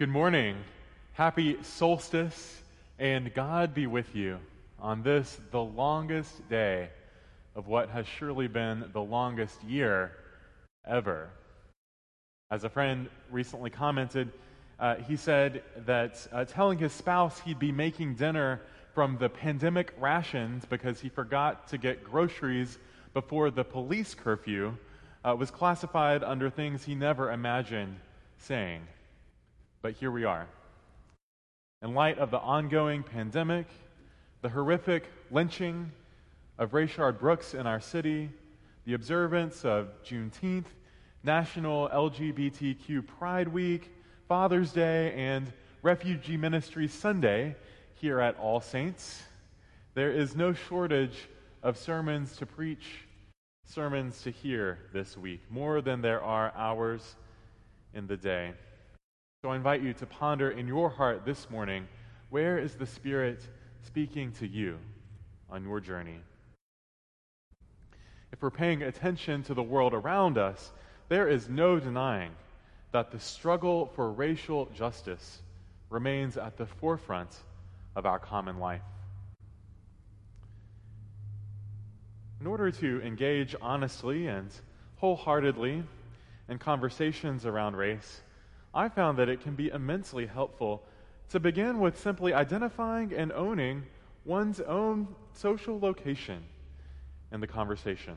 Good morning. Happy solstice, and God be with you on this, the longest day of what has surely been the longest year ever. As a friend recently commented, uh, he said that uh, telling his spouse he'd be making dinner from the pandemic rations because he forgot to get groceries before the police curfew uh, was classified under things he never imagined saying. But here we are. In light of the ongoing pandemic, the horrific lynching of Rayshard Brooks in our city, the observance of Juneteenth, National LGBTQ Pride Week, Father's Day, and Refugee Ministry Sunday here at All Saints, there is no shortage of sermons to preach, sermons to hear this week, more than there are hours in the day. So I invite you to ponder in your heart this morning where is the Spirit speaking to you on your journey? If we're paying attention to the world around us, there is no denying that the struggle for racial justice remains at the forefront of our common life. In order to engage honestly and wholeheartedly in conversations around race, I found that it can be immensely helpful to begin with simply identifying and owning one's own social location in the conversation.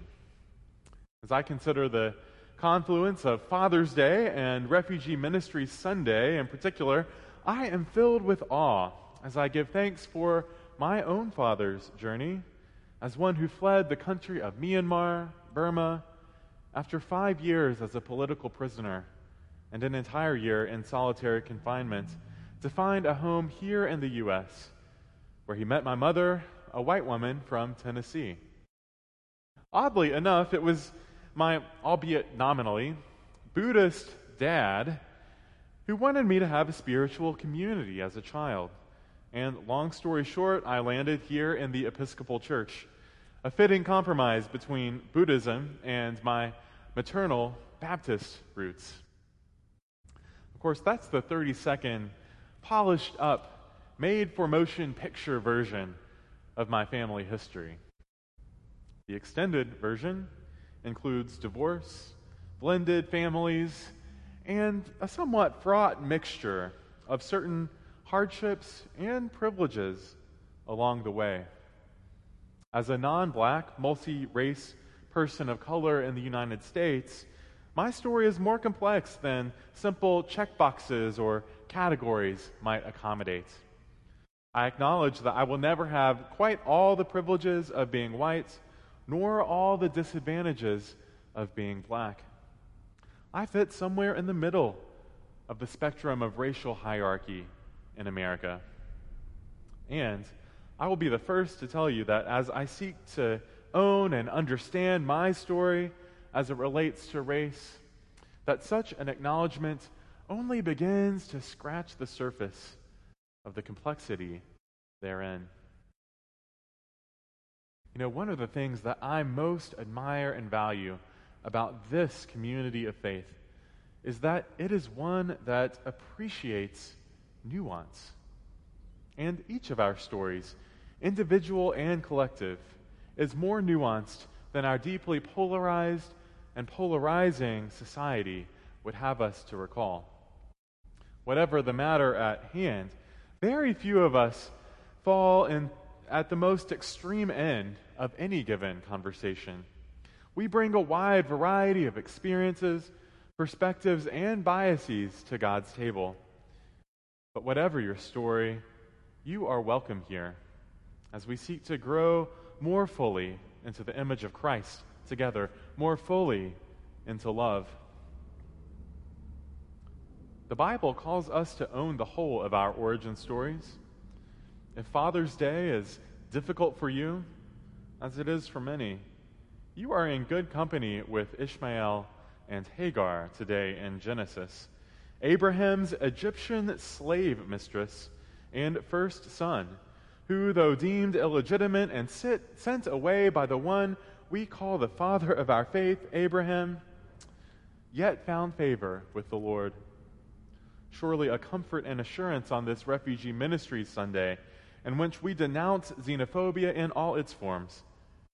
As I consider the confluence of Father's Day and Refugee Ministry Sunday in particular, I am filled with awe as I give thanks for my own father's journey as one who fled the country of Myanmar, Burma, after five years as a political prisoner and an entire year in solitary confinement to find a home here in the U.S., where he met my mother, a white woman from Tennessee. Oddly enough, it was my, albeit nominally, Buddhist dad who wanted me to have a spiritual community as a child. And long story short, I landed here in the Episcopal Church, a fitting compromise between Buddhism and my maternal Baptist roots course, that's the 30 second, polished up, made for motion picture version of my family history. The extended version includes divorce, blended families, and a somewhat fraught mixture of certain hardships and privileges along the way. As a non black, multi race person of color in the United States, my story is more complex than simple checkboxes or categories might accommodate. I acknowledge that I will never have quite all the privileges of being white, nor all the disadvantages of being black. I fit somewhere in the middle of the spectrum of racial hierarchy in America. And I will be the first to tell you that as I seek to own and understand my story, as it relates to race, that such an acknowledgement only begins to scratch the surface of the complexity therein. You know, one of the things that I most admire and value about this community of faith is that it is one that appreciates nuance. And each of our stories, individual and collective, is more nuanced than our deeply polarized and polarizing society would have us to recall. Whatever the matter at hand, very few of us fall in at the most extreme end of any given conversation. We bring a wide variety of experiences, perspectives, and biases to God's table. But whatever your story, you are welcome here as we seek to grow more fully into the image of Christ together more fully into love. The Bible calls us to own the whole of our origin stories. If Father's Day is difficult for you, as it is for many, you are in good company with Ishmael and Hagar today in Genesis, Abraham's Egyptian slave mistress and first son, who, though deemed illegitimate and sit, sent away by the one we call the father of our faith, Abraham, yet found favor with the Lord. surely a comfort and assurance on this Refugee Ministries Sunday, in which we denounce xenophobia in all its forms,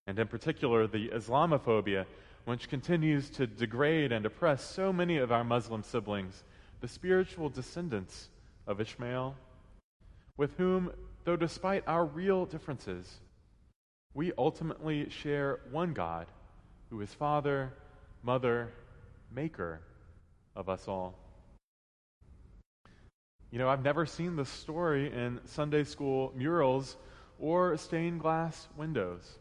and in particular the Islamophobia, which continues to degrade and oppress so many of our Muslim siblings, the spiritual descendants of Ishmael, with whom, though despite our real differences, we ultimately share one God who is Father, Mother, Maker of us all. You know, I've never seen this story in Sunday school murals or stained glass windows.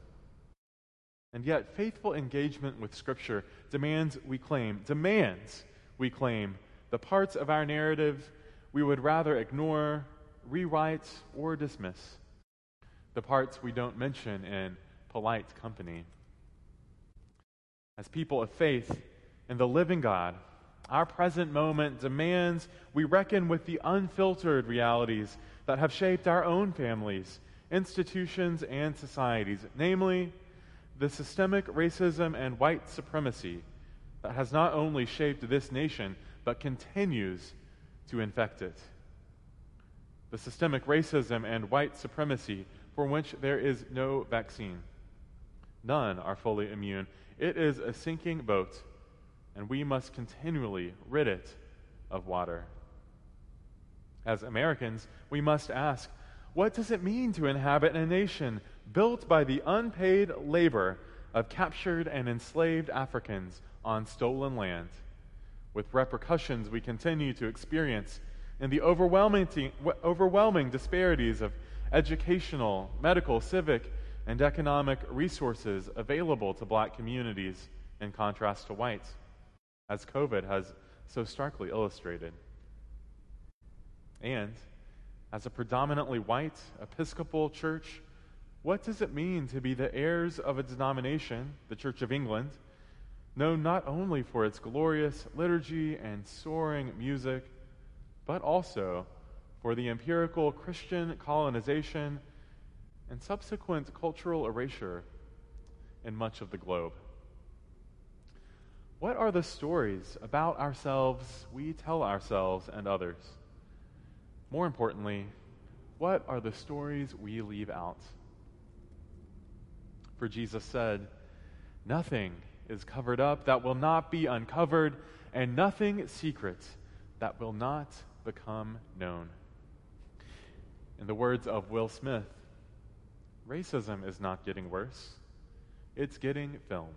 And yet, faithful engagement with Scripture demands we claim, demands we claim the parts of our narrative we would rather ignore, rewrite, or dismiss, the parts we don't mention in polite company. As people of faith in the living God, our present moment demands we reckon with the unfiltered realities that have shaped our own families, institutions, and societies, namely, the systemic racism and white supremacy that has not only shaped this nation, but continues to infect it. The systemic racism and white supremacy for which there is no vaccine. None are fully immune. It is a sinking boat and we must continually rid it of water. As Americans, we must ask what does it mean to inhabit a nation built by the unpaid labor of captured and enslaved Africans on stolen land, with repercussions we continue to experience in the overwhelming, overwhelming disparities of educational, medical, civic, and economic resources available to black communities in contrast to whites? as COVID has so starkly illustrated. And as a predominantly white Episcopal church, what does it mean to be the heirs of a denomination, the Church of England, known not only for its glorious liturgy and soaring music, but also for the empirical Christian colonization and subsequent cultural erasure in much of the globe? What are the stories about ourselves we tell ourselves and others? More importantly, what are the stories we leave out? For Jesus said, Nothing is covered up that will not be uncovered, and nothing secret that will not become known. In the words of Will Smith, racism is not getting worse, it's getting filmed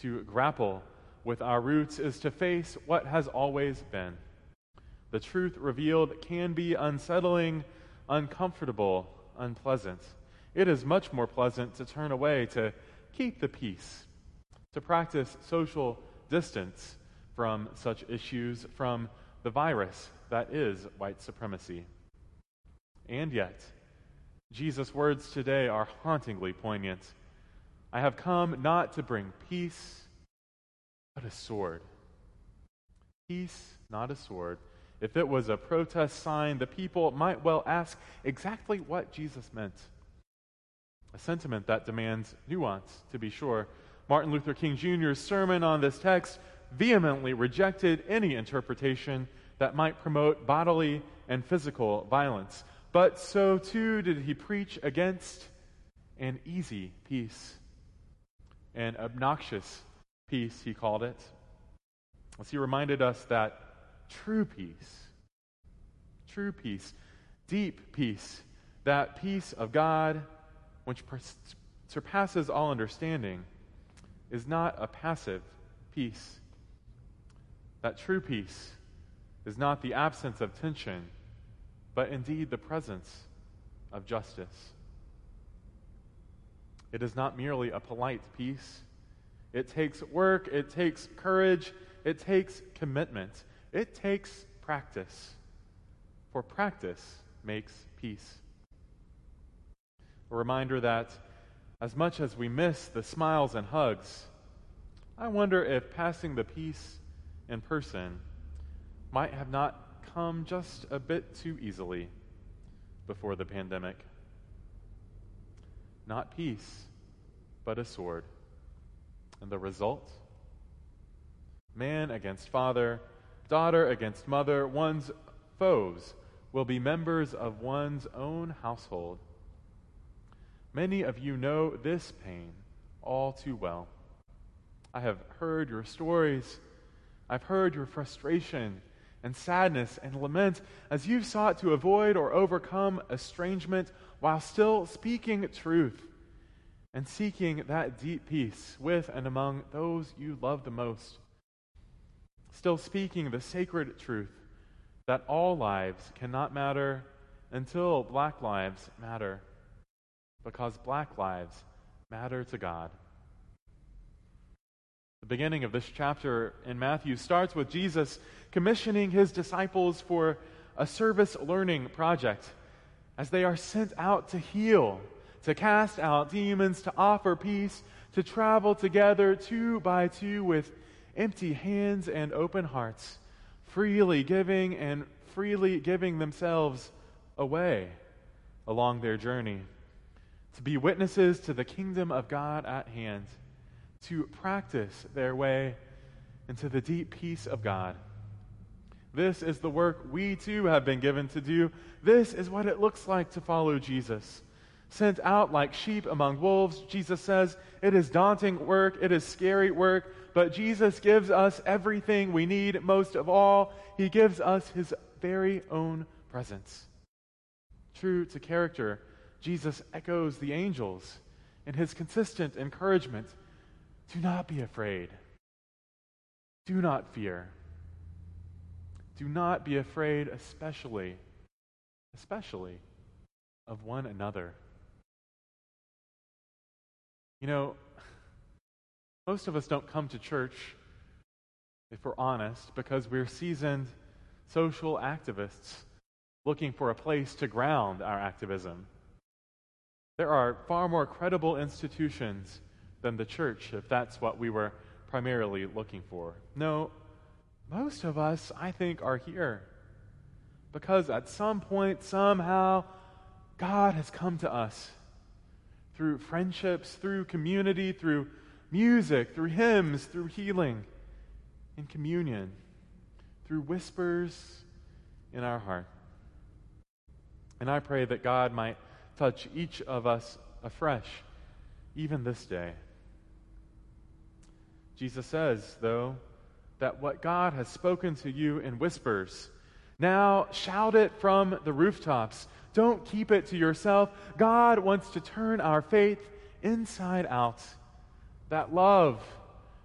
to grapple with our roots is to face what has always been. The truth revealed can be unsettling, uncomfortable, unpleasant. It is much more pleasant to turn away, to keep the peace, to practice social distance from such issues, from the virus that is white supremacy. And yet, Jesus' words today are hauntingly poignant. I have come not to bring peace, but a sword. Peace, not a sword. If it was a protest sign, the people might well ask exactly what Jesus meant. A sentiment that demands nuance, to be sure. Martin Luther King Jr.'s sermon on this text vehemently rejected any interpretation that might promote bodily and physical violence. But so too did he preach against an easy peace an obnoxious peace, he called it. As he reminded us that true peace, true peace, deep peace, that peace of God which surpasses all understanding, is not a passive peace. That true peace is not the absence of tension, but indeed the presence of justice. It is not merely a polite peace. It takes work, it takes courage, it takes commitment, it takes practice. For practice makes peace. A reminder that as much as we miss the smiles and hugs, I wonder if passing the peace in person might have not come just a bit too easily before the pandemic. Not peace, but a sword. And the result? Man against father, daughter against mother, one's foes will be members of one's own household. Many of you know this pain all too well. I have heard your stories. I've heard your frustration and sadness and lament as you've sought to avoid or overcome estrangement while still speaking truth and seeking that deep peace with and among those you love the most. Still speaking the sacred truth that all lives cannot matter until black lives matter, because black lives matter to God. The beginning of this chapter in Matthew starts with Jesus commissioning his disciples for a service learning project as they are sent out to heal, to cast out demons, to offer peace, to travel together two by two with empty hands and open hearts, freely giving and freely giving themselves away along their journey, to be witnesses to the kingdom of God at hand to practice their way into the deep peace of God. This is the work we too have been given to do. This is what it looks like to follow Jesus. Sent out like sheep among wolves, Jesus says it is daunting work, it is scary work, but Jesus gives us everything we need. Most of all, He gives us His very own presence. True to character, Jesus echoes the angels in His consistent encouragement do not be afraid. Do not fear. Do not be afraid, especially, especially of one another. You know, most of us don't come to church, if we're honest, because we're seasoned social activists looking for a place to ground our activism. There are far more credible institutions than the church if that's what we were primarily looking for. No, most of us, I think, are here because at some point, somehow, God has come to us through friendships, through community, through music, through hymns, through healing, in communion, through whispers in our heart. And I pray that God might touch each of us afresh, even this day. Jesus says, though, that what God has spoken to you in whispers, now shout it from the rooftops. Don't keep it to yourself. God wants to turn our faith inside out. That love,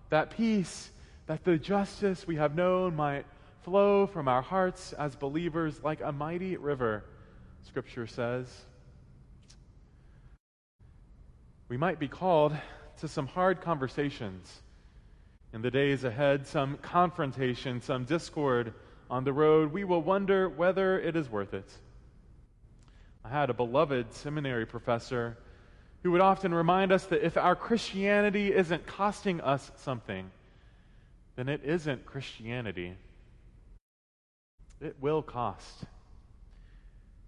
that peace, that the justice we have known might flow from our hearts as believers like a mighty river, Scripture says. We might be called to some hard conversations in the days ahead, some confrontation, some discord on the road, we will wonder whether it is worth it. I had a beloved seminary professor who would often remind us that if our Christianity isn't costing us something, then it isn't Christianity. It will cost.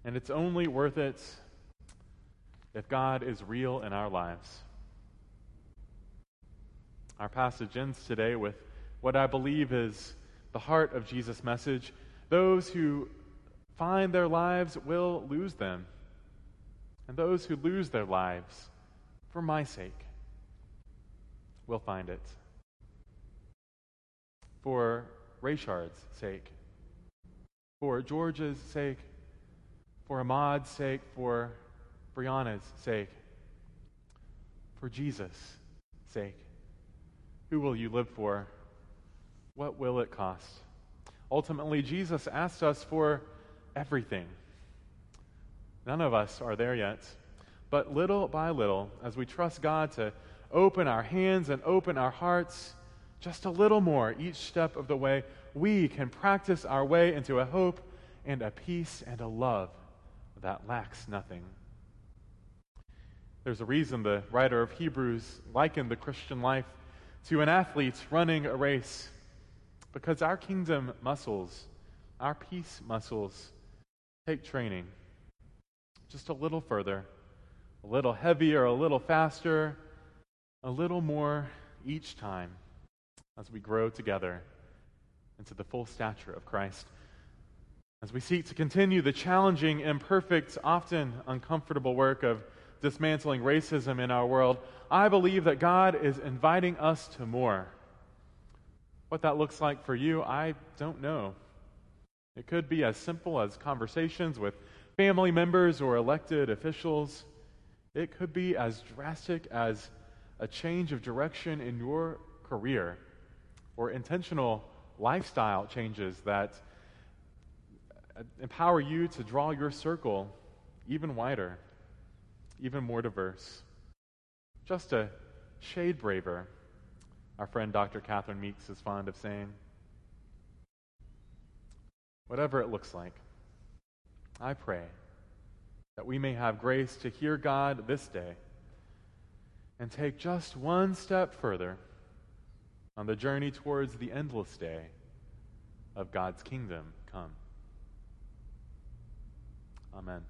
And it's only worth it if God is real in our lives. Our passage ends today with what I believe is the heart of Jesus' message. Those who find their lives will lose them, and those who lose their lives for my sake will find it. For Rayshard's sake, for George's sake, for Ahmaud's sake, for Breonna's sake, for Jesus' sake. Who will you live for? What will it cost? Ultimately, Jesus asked us for everything. None of us are there yet. But little by little, as we trust God to open our hands and open our hearts just a little more each step of the way, we can practice our way into a hope and a peace and a love that lacks nothing. There's a reason the writer of Hebrews likened the Christian life to an athlete running a race because our kingdom muscles, our peace muscles, take training just a little further, a little heavier, a little faster, a little more each time as we grow together into the full stature of Christ. As we seek to continue the challenging, imperfect, often uncomfortable work of dismantling racism in our world, I believe that God is inviting us to more. What that looks like for you, I don't know. It could be as simple as conversations with family members or elected officials. It could be as drastic as a change of direction in your career or intentional lifestyle changes that empower you to draw your circle even wider, even more diverse. Just a shade braver, our friend Dr. Catherine Meeks is fond of saying. Whatever it looks like, I pray that we may have grace to hear God this day and take just one step further on the journey towards the endless day of God's kingdom come. Amen.